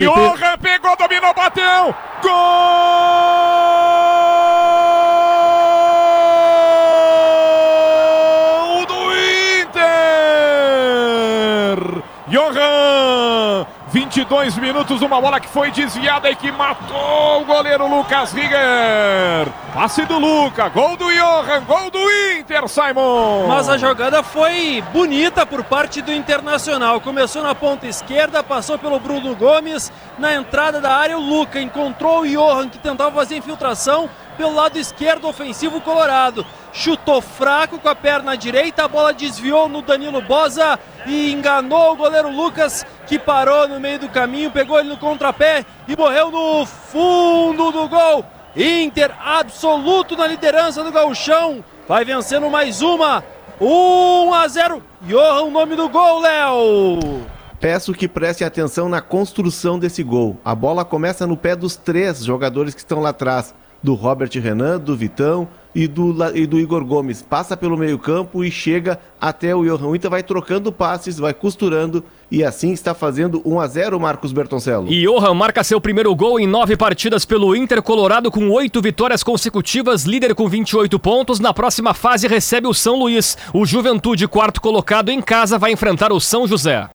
Johan pegou, dominou, bateu! Gol do Inter! Johan 22 minutos, uma bola que foi desviada e que matou o goleiro Lucas Rieger. Passe do Luca, gol do Johan, gol do Inter, Simon. Mas a jogada foi bonita por parte do Internacional. Começou na ponta esquerda, passou pelo Bruno Gomes. Na entrada da área, o Luca encontrou o Johan que tentava fazer infiltração pelo lado esquerdo ofensivo colorado. Chutou fraco com a perna direita, a bola desviou no Danilo Bosa e enganou o goleiro Lucas, que parou no meio do caminho, pegou ele no contrapé e morreu no fundo do gol. Inter absoluto na liderança do gauchão, vai vencendo mais uma, 1 a 0. Johan, o nome do gol, Léo. Peço que prestem atenção na construção desse gol. A bola começa no pé dos três jogadores que estão lá atrás do Robert Renan, do Vitão e do, e do Igor Gomes. Passa pelo meio-campo e chega até o Johan. O Inter vai trocando passes, vai costurando e assim está fazendo 1 a 0 Marcos Bertoncello. E Johan marca seu primeiro gol em nove partidas pelo Inter Colorado com oito vitórias consecutivas, líder com 28 pontos. Na próxima fase recebe o São Luís. O Juventude, quarto colocado em casa, vai enfrentar o São José.